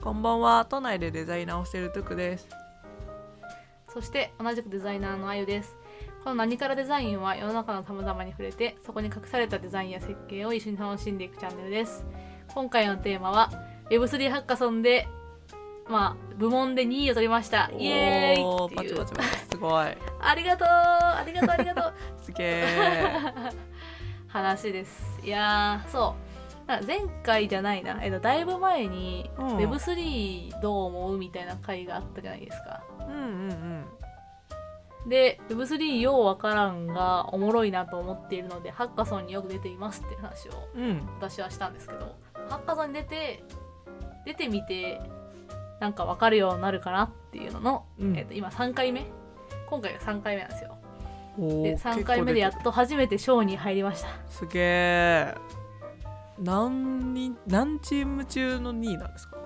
こんばんは。都内でデザイナーをしているトゥクです。そして同じくデザイナーのあゆです。この何からデザインは世の中の様々に触れてそこに隠されたデザインや設計を一緒に楽しんでいくチャンネルです。今回のテーマは Web3 ハッカソンでまあ部門で2位を取りました。イエーイっていう。パチパチすごい。ありがとう。ありがとうありがとう。すげえ 話です。いやーそう前回じゃないな、えっと、だいぶ前にうん。Web3 どう思うみたいな回があったじゃないですか。うんうんで Web3 ようわからんがおもろいなと思っているのでハッカソンによく出ていますって話をうん。うん私はしたんですけどハッカソンに出て出てみてなんかわかるようになるかなっていうのの、うん。えっと今3回目？今回が3回目なんですよ。でおー3回目でやっと初めて賞に入りました。すげえ何人何チーム中の2位なんですか？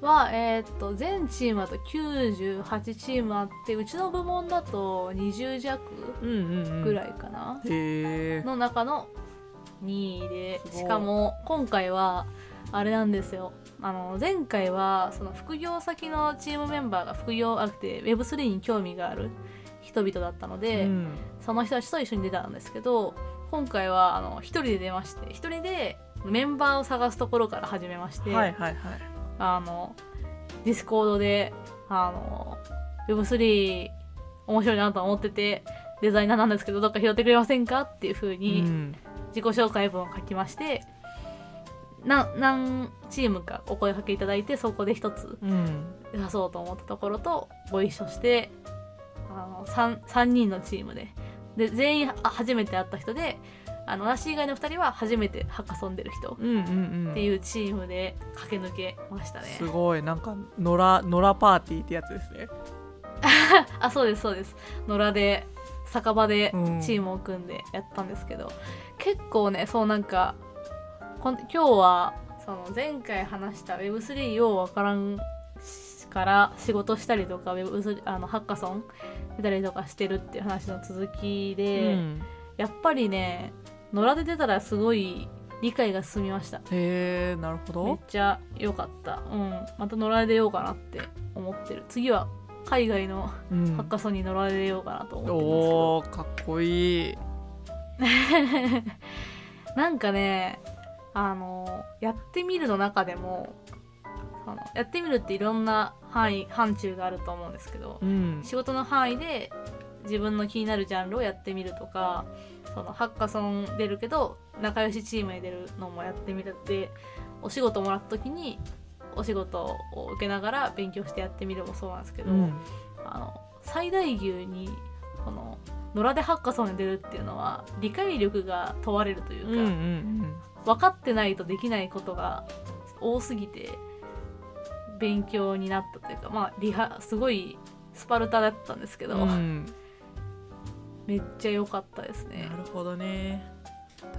は、えーっと全チームだと98チームあってうちの部門だと20弱うんうんうん。ぐらいかな、へえの中の2位でしかも今回はあれなんですよ。あの前回はその副業先のチームメンバーが副業あって Web3 に興味がある人々だったので、うん。その人たちと一緒に出たんですけど今回はあの一人で出まして一人でメンバーを探すところから始めまして、はいはいはい。あのディスコードであの Web3 面白いなと思っててデザイナーなんですけどどっか拾ってくれませんかっていう風に、うん。自己紹介文を書きまして、な何チームかお声かけいただいてそこで一つうん。出そうと思ったところとご一緒してあの 3, 3人のチームでで全員あ初めて会った人であの私以外の2人は初めてハッカソンでる人うんうんうん。っていうチームで駆け抜けましたね。すごい。なんか野良野良パーティーってやつですね。あそうですそうです。野良で酒場でうん。チームを組んでやったんですけど、結構ねそうなんかこん今日はその前回話した Web3 ようわからんから仕事したりとか Web3 あのハッカソン出たりとかしてるっていう話の続きで、うん。やっぱりね野良で出たらすごい理解が進みました。へえなるほめっどちゃ良かった。うん。また野良で出ようかなって思ってる。次は海外のうん。ハッカソンに乗られようかなと思ってるんですけど、おーかっこいい。なんかねあのやってみるの中でもそのやってみるっていろんな範囲範疇があると思うんですけどうん。仕事の範囲で自分の気になるジャンルをやってみるとかそのハッカソン出るけど仲良しチームに出るのもやってみるってお仕事もらった時にお仕事を受けながら勉強してやってみるもそうなんですけど、うん。あの最大級にこの野良でハッカソンに出るっていうのは理解力が問われるというか、うんうん。分かってないとできないことが多すぎて勉強になったというかまあリハすごいスパルタだったんですけど、うん。うんめっちゃ良かったですね。なるほどね。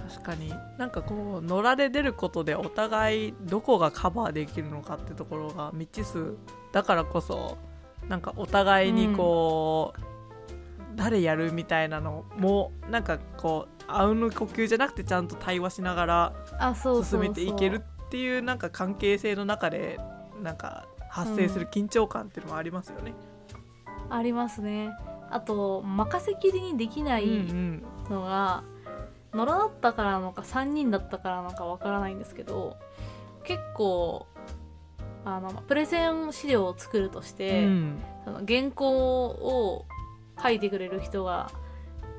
確かに。なんかこう野良で出ることでお互いどこがカバーできるのかってところが未知数だからこそなんかお互いにこう、誰やるみたいなのもなんかこうあうんの呼吸じゃなくてちゃんと対話しながら進めていけるっていうなんか関係性の中でなんか発生する緊張感っていうのもありますよね。ありますねあと任せきりにできなうんいうんのが、野良だったからなのか3人だったからなのかわからないんですけど結構あのプレゼン資料を作るとして、うんその原稿を書いてくれる人が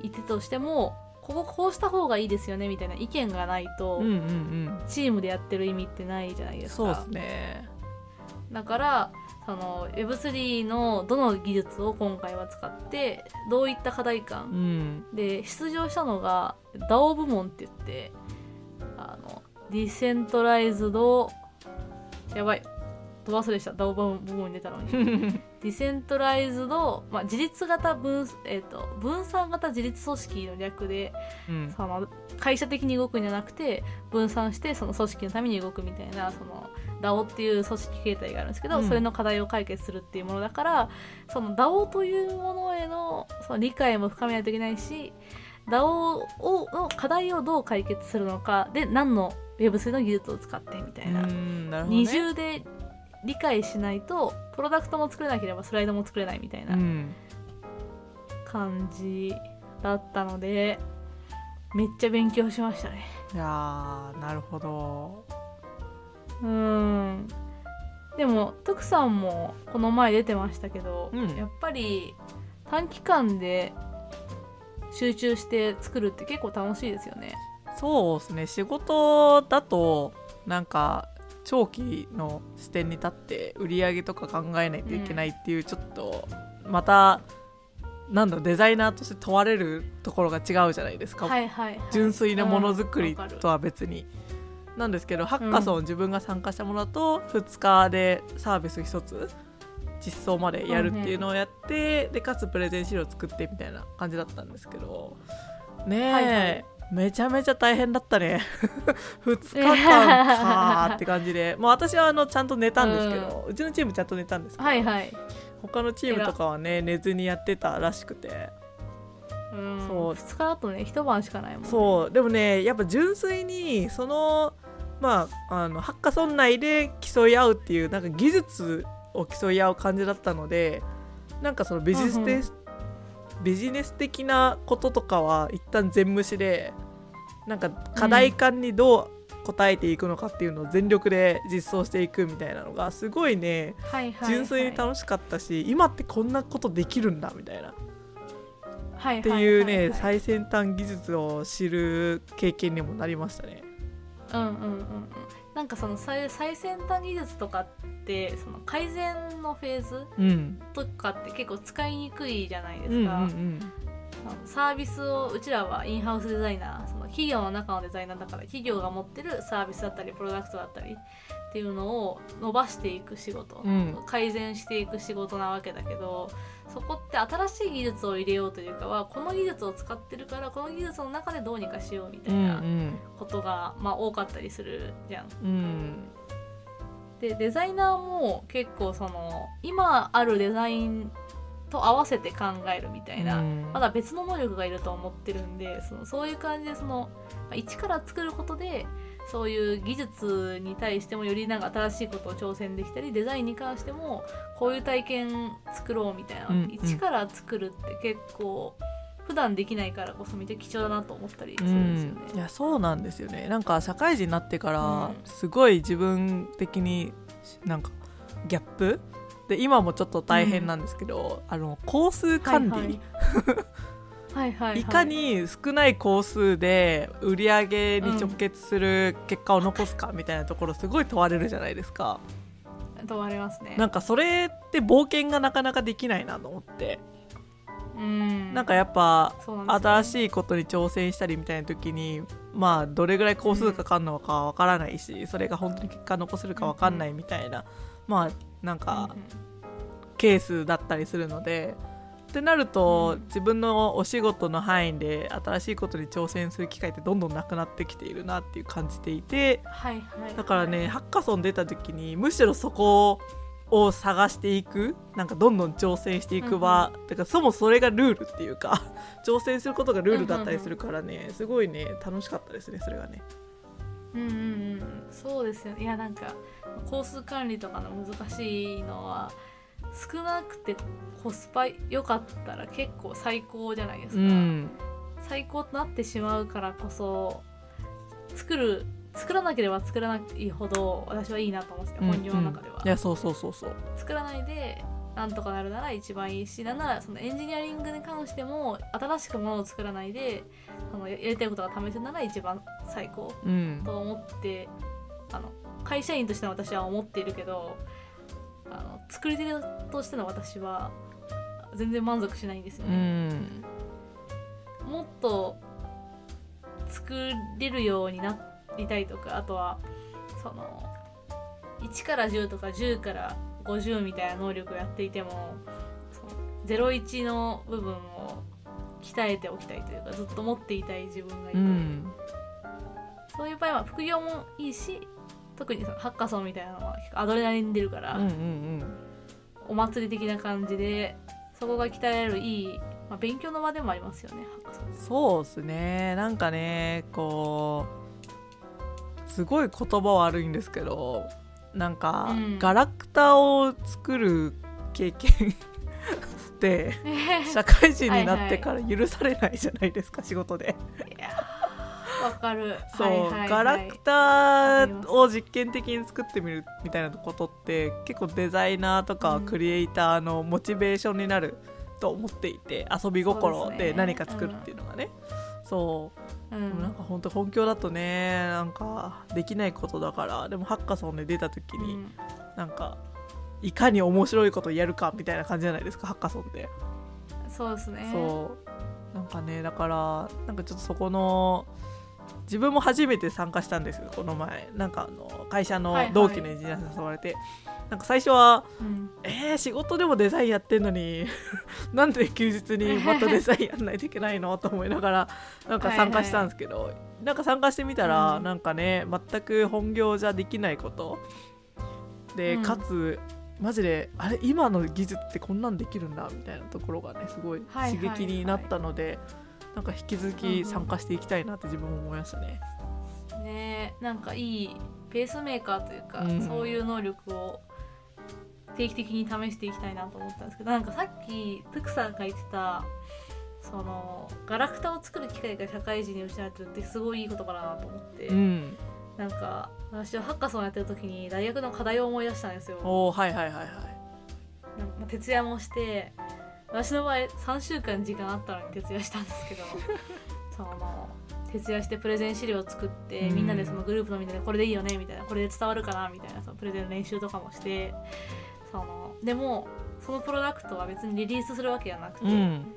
いてとしてもこここうした方がいいですよねみたいな意見がないと、うんうんうんチームでやってる意味ってないじゃないですかそうですね。だからその Web3 のどの技術を今回は使ってどういった課題う感、ん。で出場したのが DAO 部門って言ってあのディセントライズドやばい。飛ばすでした。DAO 部門に出たのに ディセントライズド、まあ、自立型分,、えー、と分散型自立組織の略でうん。その会社的に動くんじゃなくて分散してその組織のために動くみたいなその DAO っていう組織形態があるんですけど、うん。それの課題を解決するっていうものだからその DAO というものへのその理解も深めないといけないし DAO をの課題をどう解決するのかで何の Web3 の技術を使ってみたいな、うんなね。二重で理解しないとプロダクトも作れなければスライドも作れないみたいなうん。感じだったのでめっちゃ勉強しましたね。いやーなるほど。うん。でも徳さんもこの前出てましたけど、うん。やっぱり短期間で集中して作るって結構楽しいですよね。そうですね。仕事だとなんか長期の視点に立って売り上げとか考えないといけないっていうちょっとまたなんだろうデザイナーとして問われるところが違うじゃないですか、はいはい、はい、純粋なものづくりとは別に、なんですけどハッカソン自分が参加したものだと2日でサービス1つ実装までやるっていうのをやって、でかつプレゼン資料作ってみたいな感じだったんですけど。ねえ、はいはいめちゃめちゃ大変だったね。2日間かーって感じで。もう私はあのちゃんと寝たんですけど、うちのチームちゃんと寝たんですけど、はいはい。他のチームとかはね寝ずにやってたらしくて。うん。そう。2日だとね一晩しかないもんね。そう。でもねやっぱ純粋にそのまああのハッカソン内で競い合うっていうなんか技術を競い合う感じだったのでなんかそのビジネス、ビジネス的なこととかは一旦全無視でなんか課題感にどう答えていくのかっていうのを全力で実装していくみたいなのがすごいねはいはいはい。純粋に楽しかったし、今ってこんなことできるんだみたいな。はいっていうね、はい。はいはい最先端技術を知る経験にもなりましたね。うんうんうんうんなんかその最最先端技術とかってその改善のフェーズうん、とかって結構使いにくいじゃないでうんうんすか、うんサービスをうちらはインハウスデザイナーその企業の中のデザイナーだから企業が持ってるサービスだったりプロダクトだったりっていうのを伸ばしていく仕事、うん。改善していく仕事なわけだけどそこって新しい技術を入れようというかはこの技術を使ってるからこの技術の中でどうにかしようみたうんいなことが、まあ、多かったりするじゃん。うん。でデザイナーも結構その今あるデザインと合わせて考えるみたいな、うん。まだ別の能力がいると思ってるんでそのそういう感じでそのまあ一から作ることでそういう技術に対してもよりなんか新しいことを挑戦できたりデザインに関してもこういう体験作ろうみたいな、うんうん。一から作るって結構普段できないからこそめっちゃ貴重だなと思ったりすうるんですよね。ん、いやそうなんですよね。なんか社会人になってからうん。すごい自分的になんかギャップ？で今もちょっと大変なんですけど、あの工数管理、はいはい はいはいはいいかに少ない工数で売り上げに直結する結果を残すかみたいなところすごい問われるじゃないですか。問われますね。なんかそれって冒険がなかなかできないなと思って、うんなんかやっぱね新しいことに挑戦したりみたいな時にまあどれぐらい工数かかるのかわからないし、それが本当に結果残せるかわかんないみたいな、まあなんかケースだったりするので。ってなると、うん。自分のお仕事の範囲で新しいことに挑戦する機会ってどんどんなくなってきているなっていう感じていてはいはい、だからね、ハッカソン出た時にむしろそこを探していくなんかどんどん挑戦していく場、だからそもそれがルールっていうか 挑戦することがルールだったりするからね、すごいね楽しかったですねそれがね。うんうんうん。そうですよね。いやなんかコース管理とかの難しいのは少なくてコスパ良かったら結構最高じゃないですか、うん。最高となってしまうからこそ作る作らなければ作らないほど私はいいなと思ってて本業の中では、いやそうそうそうそう。作らないでなんとかなるなら一番いいしなんならそのエンジニアリングに関しても新しくものを作らないであのややりたいことが試せるなら一番最高うん。と思ってあの会社員としての私は思っているけどあの作り手としての私は全然満足しないんですようね、ん。もっと作れるようになりたいとかあとはその1から10とか10から50みたいな能力をやっていてもその01の部分を鍛えておきたいというかずっと持っていたい自分がいて、うん。そういう場合は副業もいいし特にそのハッカソンみたいなのはアドレナリン出るから、うんうんお祭り的な感じでそこが鍛えられるいい、まあ、勉強の場でもありますよねハッカソン。そうですね。なんかねこうすごい言葉悪いんですけどなんか、うん。ガラクタを作る経験って 社会人になってから許されないじゃないですか仕事で。いやーわかる。そう、はいはいはい。ガラクタを実験的に作ってみるみたいなことって結構デザイナーとかうん。クリエイターのモチベーションになると思っていて遊び心で何か作るっていうのがね。そう。うでもなんんか本当本業だとねなんかできないことだからでもハッカソンで出た時に、うん。なんかいかに面白いことをやるかみたいな感じじゃないですかハッカソンって、そうですね。そう。なんかねだからなんかちょっとそこの自分も初めて参加したんですよこの前。なんかあの会社のはいはい。同期のエンジニアに誘われて、なんか最初はうん。えー、仕事でもデザインやってんのに なんで休日にまたデザインやんないといけないのと思いながらなんか参加したんですけど、なんか参加してみたら、うん。なんかね全く本業じゃできないこと。で、うん。かつマジであれ今の技術ってこんなんできるんだみたいなところがねすごいはいはい。刺激になったので、なんか引き続き参加していきたいなって自分も思いましたね。ねなんかいいペースメーカーというか、うんそういう能力を定期的に試していきたいなと思ったんですけどなんかさっきトゥクさんが言ってたそのガラクタを作る機会が社会人に失われてるってすごいいい言葉だなと思って、うん、なんか私はハッカソンやってる時に大学の課題を思い出したんですよ。おーはいはいはいはい。なんか徹夜もして私の場合3週間時間あったのに徹夜したんですけど。その徹夜してプレゼン資料を作って、うん。みんなでそのグループのみんなでこれでいいよねみたいなこれで伝わるかなみたいなそのプレゼンの練習とかもしてそのでもそのプロダクトは別にリリースするわけじゃなくて、うん。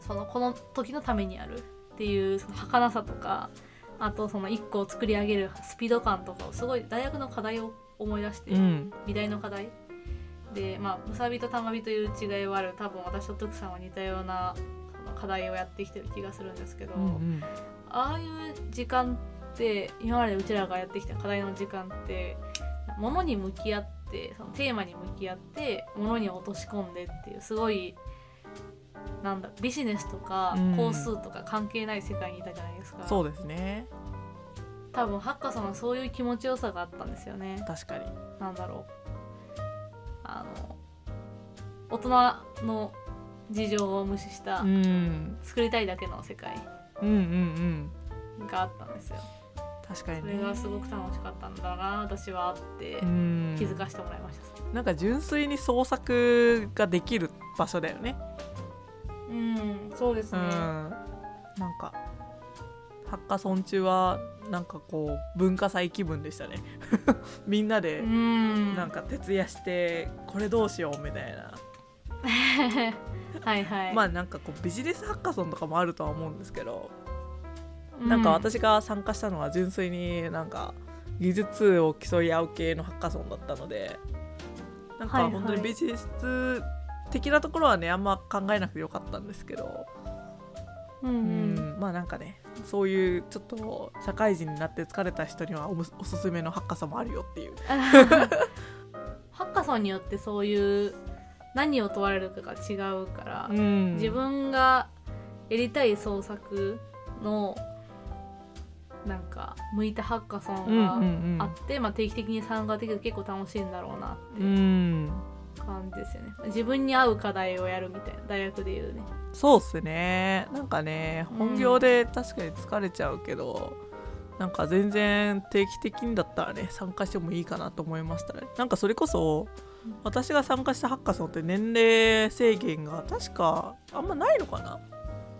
そのこの時のためにあるっていうその儚さとかあとその1個を作り上げるスピード感とかをすごい大学の課題を思い出して、うん。美大の課題でまあむさびとたまびという違いはある。多分私と徳さんは似たような課題をやってきてる気がするんですけど、うんうん。ああいう時間って今までうちらがやってきた課題の時間ってものに向き合ってそのテーマに向き合ってものに落とし込んでっていうすごいなんだビジネスとかうん。工数とか関係ない世界にいたじゃないですか、そうですね。多分ハッカさんはそういう気持ちよさがあったんですよね。確かに。なんだろうあの大人の事情を無視した、うん。作りたいだけの世界があったんですよ。確かにね。それがすごく楽しかったんだな私はってうん。気づかせてもらいました。なんか純粋に創作ができる場所だよね。うんそうですね。うん。なんかハッカソン中はなんかこう文化祭気分でしたね。みんなでうん。なんか徹夜してこれどうしようみたいな。はいはい。まあなんかこうビジネスハッカソンとかもあるとは思うんですけどうなんか私が参加したのは純粋になんか技術を競い合う系のハッカソンだったのでなんか本当にビジネス的なところはねあんま考えなくてよかったんですけど、うんまあなんかねそういうちょっと社会人になって疲れた人にはおすすめのハッカソンもあるよっていう。ハッカソンによってそういう何を問われるかが違うから、うん。自分がやりたい創作のなんか向いたハッカソうんうんンがあって、まあ、定期的に参加できると結構楽しいんだろうなって感じですよね。自分に合う課題をやるみたいな大学でいうねそうっすね。なんかね本業で確かに疲れちゃうけど、なんか全然定期的にだったらね参加してもいいかなと思いましたね。なんかそれこそうん私が参加したハッカソンって年齢制限が確かあんまないのかな。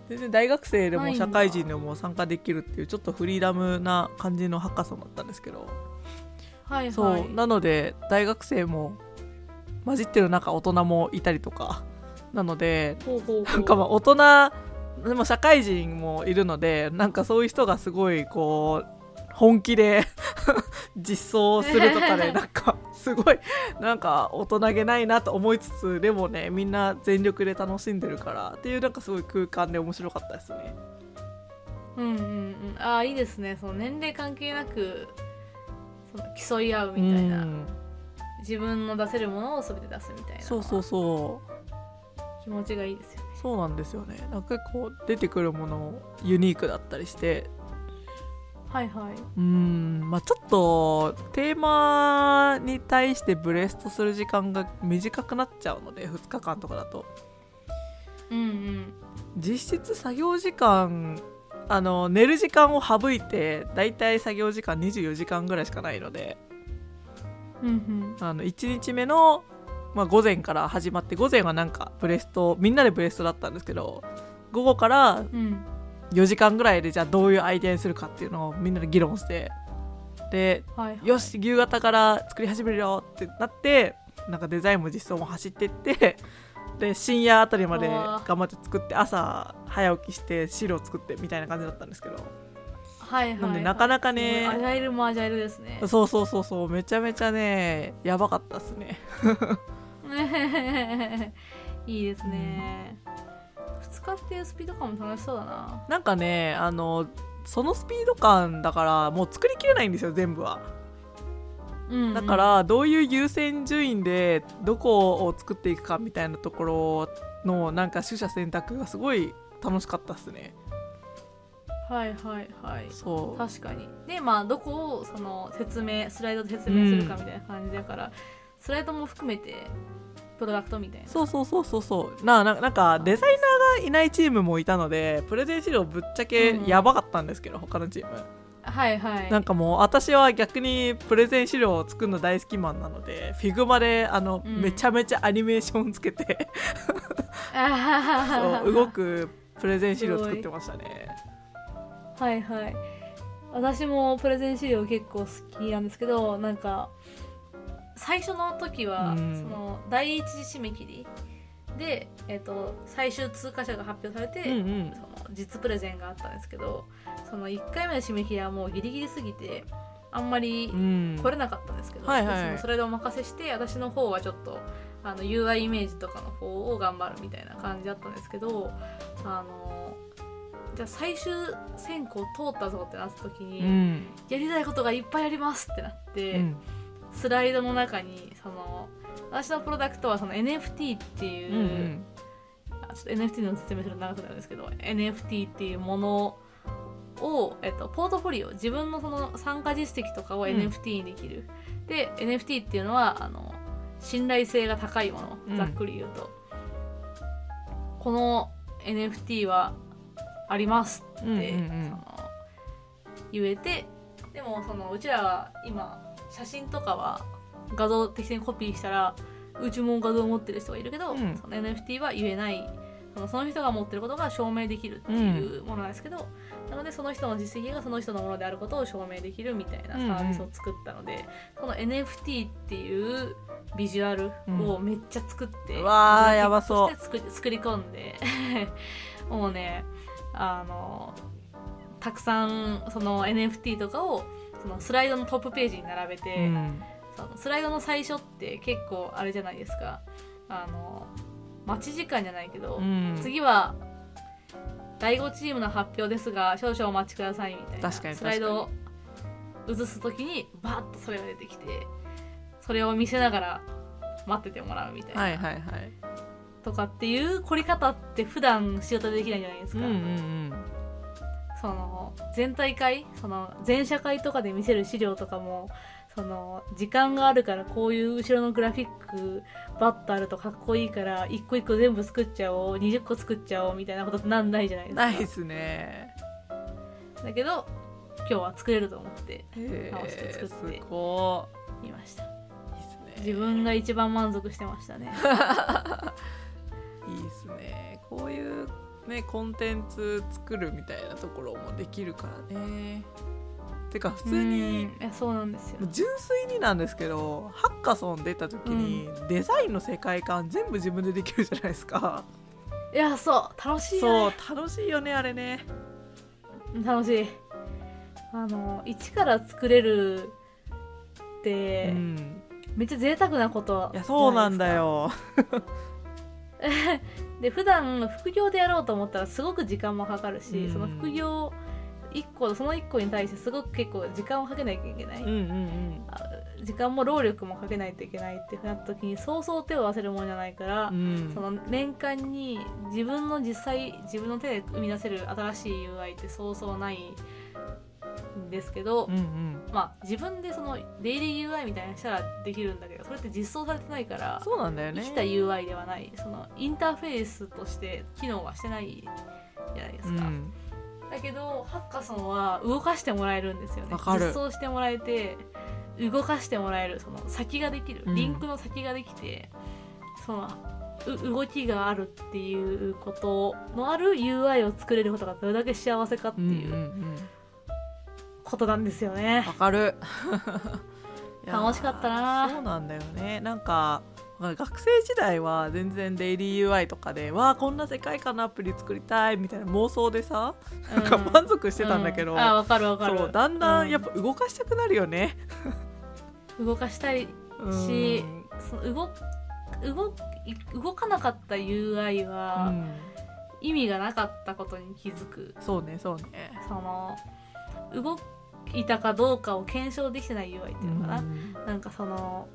全然大学生でも社会人でも参加できるっていうちょっとフリーダムな感じのハッカソンだったんですけど、はいはい。そうなので大学生も混じってる中大人もいたりとかなのでなんかまあ大人でも社会人もいるのでなんかそういう人がすごいこう本気で 実装するとかで なんかすごいなんか大人げないなと思いつつでもねみんな全力で楽しんでるからっていうなんかすごい空間で面白かったですね。うんうんうん。ああいいですね。その年齢関係なくその競い合うみたいな、うん。自分の出せるものを全て出すみたいな。そうそうそう気持ちがいいですよね。そうなんですよね。なんか結構出てくるものユニークだったりして。はいはい。うん。まあちょっとテーマに対してブレストする時間が短くなっちゃうので2日間とかだと。うんうん。実質作業時間あの寝る時間を省いてだいたい作業時間24時間ぐらいしかないので。うんうん。あの1日目の、まあ、午前から始まって午前はなんかブレストみんなでブレストだったんですけど午後からうん。4時間ぐらいでじゃあどういうアイデアにするかっていうのをみんなで議論してではいはい。よし夕方から作り始めるよってなってなんかデザインも実装も走ってって で深夜あたりまで頑張って作って朝早起きして資料作ってみたいな感じだったんですけど。はいはいなんでなかなかねアジャイルもアジャイルですね。そうそうそうそうめちゃめちゃねやばかったっすね いいですね。2日っていうスピード感も楽しそうだな。なんかねあのそのスピード感だからもう作りきれないんですよ全部は。うんうん。だからどういう優先順位でどこを作っていくかみたいなところのなんか取捨選択がすごい楽しかったっすね。はいはいはい。そう。確かに。でまあどこをその説明スライドで説明するかみたいな感じだから、スライドも含めてプロダクトみたいな。そうそうそうそうそう。なななんかデザイナーがいないチームもいたのでプレゼン資料ぶっちゃけやばかったんですけど、他のチーム。はいはい。なんかもう私は逆にプレゼン資料を作るの大好きマンなので Figma であの、うん。めちゃめちゃアニメーションつけて。あ そう動くプレゼン資料作ってましたね。はいはい。私もプレゼン資料結構好きなんですけどなんか最初の時は、うん。その第一次締め切り。で、えっと最終通過者が発表されて、うんうん。その実プレゼンがあったんですけどその1回目の締め切りはもうギリギリすぎてあんまりうん。来れなかったんですけど、はいはいでそのそれでお任せして私の方はちょっとあの UI イメージとかの方を頑張るみたいな感じだったんですけどあのじゃあ最終選考通ったぞってなった時に、うん。やりたいことがいっぱいありますってなって、うんスライドの中にその私のプロダクトはその NFT ってういう、んうん。あちょっと NFT の説明するの長くなるんですけど NFT っていうものを、えっと、ポートフォリオ自分のその参加実績とかをうん。NFT にできる、で NFT っていうのはあの信頼性が高いものうん。ざっくり言うと、この NFT はありますって、うんうんうん。その言えてでもそのうちらは今写真とかは画像適当にコピーしたらうちも画像を持ってる人がいるけど、うん。その NFT は言えない。そのその人が持ってることが証明できるっていうものなんですけど、なのでその人の実績がその人のものであることを証明できるみたいなサービスを作ったので、その NFT っていうビジュアルをめっちゃ作って、うわーやばそう。作り作り込んで もうねあのたくさんその NFT とかをそのスライドのトップページに並べて、うん。そのスライドの最初って結構あれじゃないですか。あの待ち時間じゃないけど、うん。次は第5チームの発表ですが少々お待ちくださいみたいなスライドを映す時にバーッとそれが出てきてそれを見せながら待っててもらうみたいな、はいはいはい。とかっていう凝り方って普段仕事でできないじゃないですか、うんうんその全体会その全社会とかで見せる資料とかもその時間があるからこういう後ろのグラフィックバッとあるとかっこいいから一個一個全部作っちゃおう20個作っちゃおうみたいなことってなんないじゃないですか。ないっすね。だけど今日は作れると思ってへ直して作ってごいました。いいっすね。自分が一番満足してましたね。いいっすね。こういうねコンテンツ作るみたいなところもできるからね。てか普通にそうなんですよ。純粋になんですけどハッカソン出た時に、デザインの世界観全部自分でできるじゃないですか。いやそう楽しいそう楽しいよねあれね。楽しい。あの一から作れるって、うん。めっちゃ贅沢なこといやそうなんだよ で普段副業でやろうと思ったらすごく時間もかかるし、うん。その副業一個その1個に対してすごく結構時間をかけなきゃいけない、うんうんうん。あ時間も労力もかけないといけないってなった時にそうそう手を合わせるものじゃないから、うん。その年間に自分の実際自分の手で生み出せる新しい UI ってそうそうないんですけど、うんうん。まあ自分でそのデイリー UI みたいなしたらできるんだけどそれって実装されてないからそうなんだよね。生きた UI ではない。そのインターフェースとして機能はしてない。じゃないですか、うん。だけどハッカソンは動かしてもらえるんですよね。実装してもらえて動かしてもらえる。その先ができる、うん。リンクの先ができてそのう動きがあるっていうことのある UI を作れることがどれだけ幸せかっていううん。ことなんですよね、わかる 楽しかったな。そうなんだよね。なんか学生時代は全然デイリー UI とかでわあこんな世界観のアプリ作りたいみたいな妄想でさ、なんか満足してたんだけど、うあわかるわかる。そうだんだうん。んやっぱ動かしたくなるよね、動かしたいうん。しその動動動かなかった UI うはん。意味がなかったことに気づく。そうねそうね。その動いたかどうかを検証できてない UI っていうのかな、うん。なんかその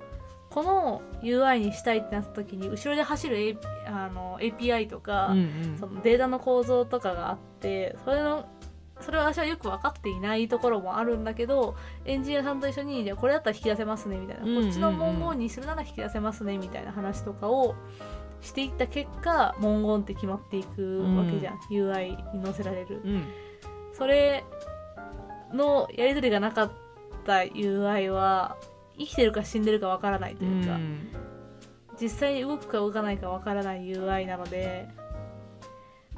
この UI にしたいってなった時に後ろで走る、A、あの API とか、うんうん。そのデータの構造とかがあってそれのそれは私はよく分かっていないところもあるんだけどエンジニアさんと一緒にじゃあこれだったら引き出せますねみたいな、うんうんうん。こっちの文言にするなら引き出せますねみたいな話とかをしていった結果文言って決まっていくわけじゃん、UI に載せられる。うん。それのやり取りがなかった UI は生きてるか死んでるかわからないというか、うん。実際に動くか動かないかわからない UI なので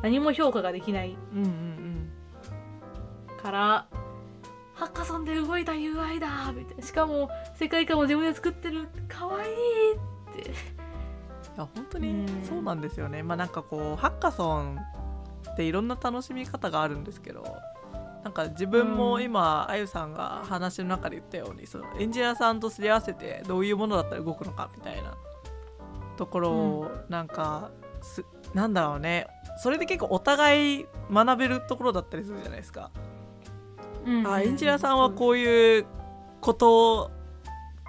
何も評価ができないうんうんからハッカソンで動いた UI だみたいな。しかも世界観を自分で作ってるかわいいって。いや本当にうんそうなんですよね、まあなんかこうハッカソンっていろんな楽しみ方があるんですけどなんか自分も今、あゆさんが話の中で言ったようにそのエンジニアさんとすり合わせてどういうものだったら動くのかみたいなところをなんかす、なんだろうね。それで結構お互い学べるところだったりするじゃないですか。あエンジニアさんはこういうこと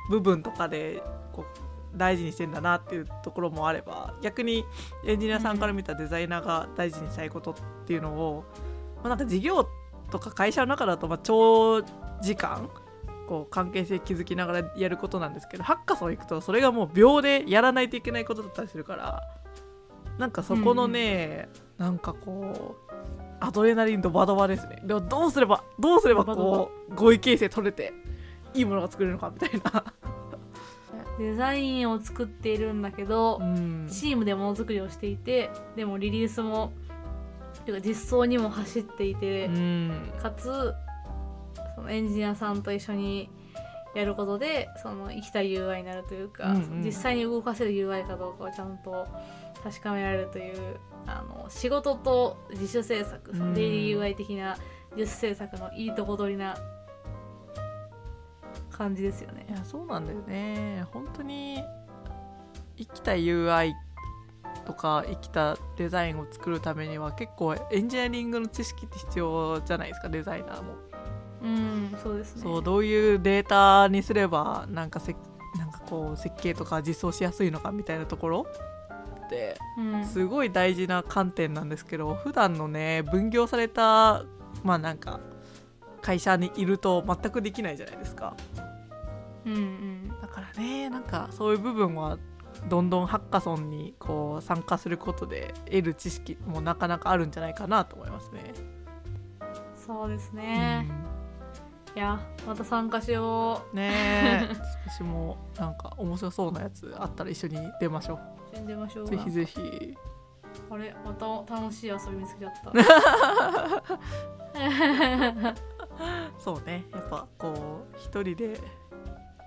部分とかでこう大事にしてんだなっていうところもあれば逆にエンジニアさんから見たデザイナーが大事にしたいことっていうのを、まあ、なんか事業とか会社の中だとまあ長時間こう関係性築きながらやることなんですけどハッカソン行くとそれがもう秒でやらないといけないことだったりするからなんかそこのね、なんかこうアドレナリンドバドバですね。でもどうすればどうすればこう合意形成取れていいものが作れるのかみたいな、デザインを作っているんだけど、うん。チームでものづくりをしていてでもリリースも実装にも走っていて、うん。かつそのエンジニアさんと一緒にやることでその生きた UI になるというか、うんうん。実際に動かせる UI かどうかをちゃんと確かめられるというあの仕事と自主制作そのデイリー UI 的な自主制作のいいとこ取りな感じですよね。い。やそうなんだよね。本当に生きた UI とか生きたデザインを作るためには結構エンジニアリングの知識って必要じゃないですかデザイナーも、うんそうですね。そうどういうデータにすればなんかせなんかこう設計とか実装しやすいのかみたいなところってうん。すごい大事な観点なんですけど普段のね分業されたまあなんか会社にいると全くできないじゃないですか。うんうん。だからねなんかそういう部分はどんどんハッカソンにこう参加することで得る知識もなかなかあるんじゃないかなと思いますね。そうですね。いやまた参加しようんねえ私もなんか面白そうなやつあったら一緒に出ましょう。死んでましょうう。ぜひぜひ。あれまた楽しい遊び見つけちゃった。そうねやっぱこう一人で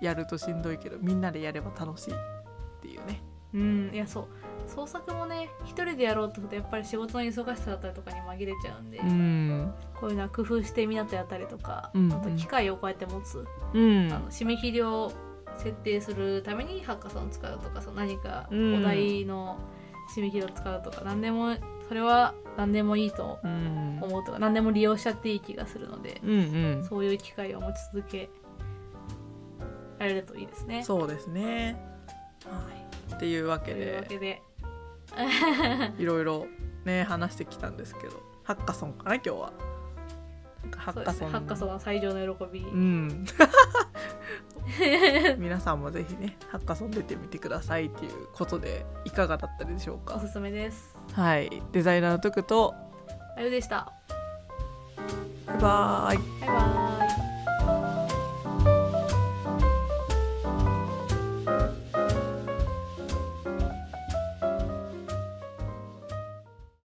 やるとしんどいけどみんなでやれば楽しいっていうね。うんいやそう創作もね一人でやろうとするとやっぱり仕事の忙しさだったりとかに紛れちゃうんで、うん。こういうのは工夫してみんなとやったりとか、うんあと機械をこうやって持つ、うんあの締め切りを設定するためにハッカソンを使うとかその何かうんお題の締め切りを使うとか、何でもそれは何でもいいとうん思うとか何でも利用しちゃっていい気がするので、うんうんそういう機会を持ち続けられるといいですね。そうですね。はい、っていうわけで。け でいろいろね話してきたんですけど。ハッカソンかな今日は。ハッカソン。ハッカソンは最上の喜び、うん。皆さんもぜひねハッカソン出てみてくださいっていうことでいかがだったでしょうか？おすすめです。はい。デザイナーのトクとあゆでした。バイバーイ。バイバイ